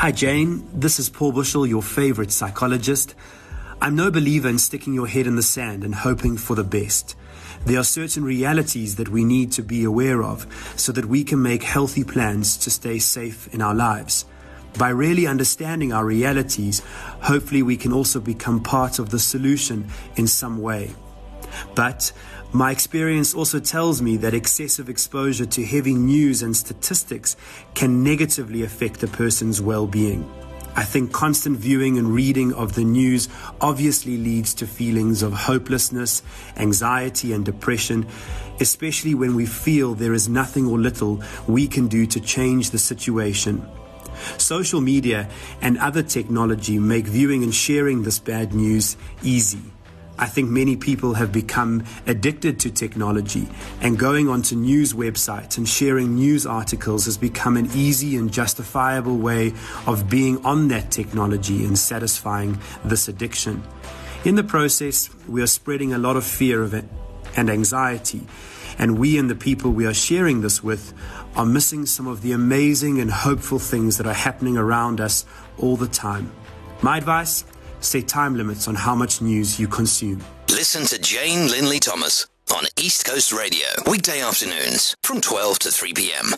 Hi, Jane. This is Paul Bushell, your favorite psychologist. I'm no believer in sticking your head in the sand and hoping for the best. There are certain realities that we need to be aware of so that we can make healthy plans to stay safe in our lives. By really understanding our realities, hopefully we can also become part of the solution in some way. But my experience also tells me that excessive exposure to heavy news and statistics can negatively affect a person's well being. I think constant viewing and reading of the news obviously leads to feelings of hopelessness, anxiety, and depression, especially when we feel there is nothing or little we can do to change the situation. Social media and other technology make viewing and sharing this bad news easy. I think many people have become addicted to technology, and going onto news websites and sharing news articles has become an easy and justifiable way of being on that technology and satisfying this addiction. In the process, we are spreading a lot of fear of it and anxiety, and we and the people we are sharing this with are missing some of the amazing and hopeful things that are happening around us all the time. My advice set time limits on how much news you consume. Listen to Jane Linley Thomas on East Coast Radio, weekday afternoons from 12 to 3 p.m.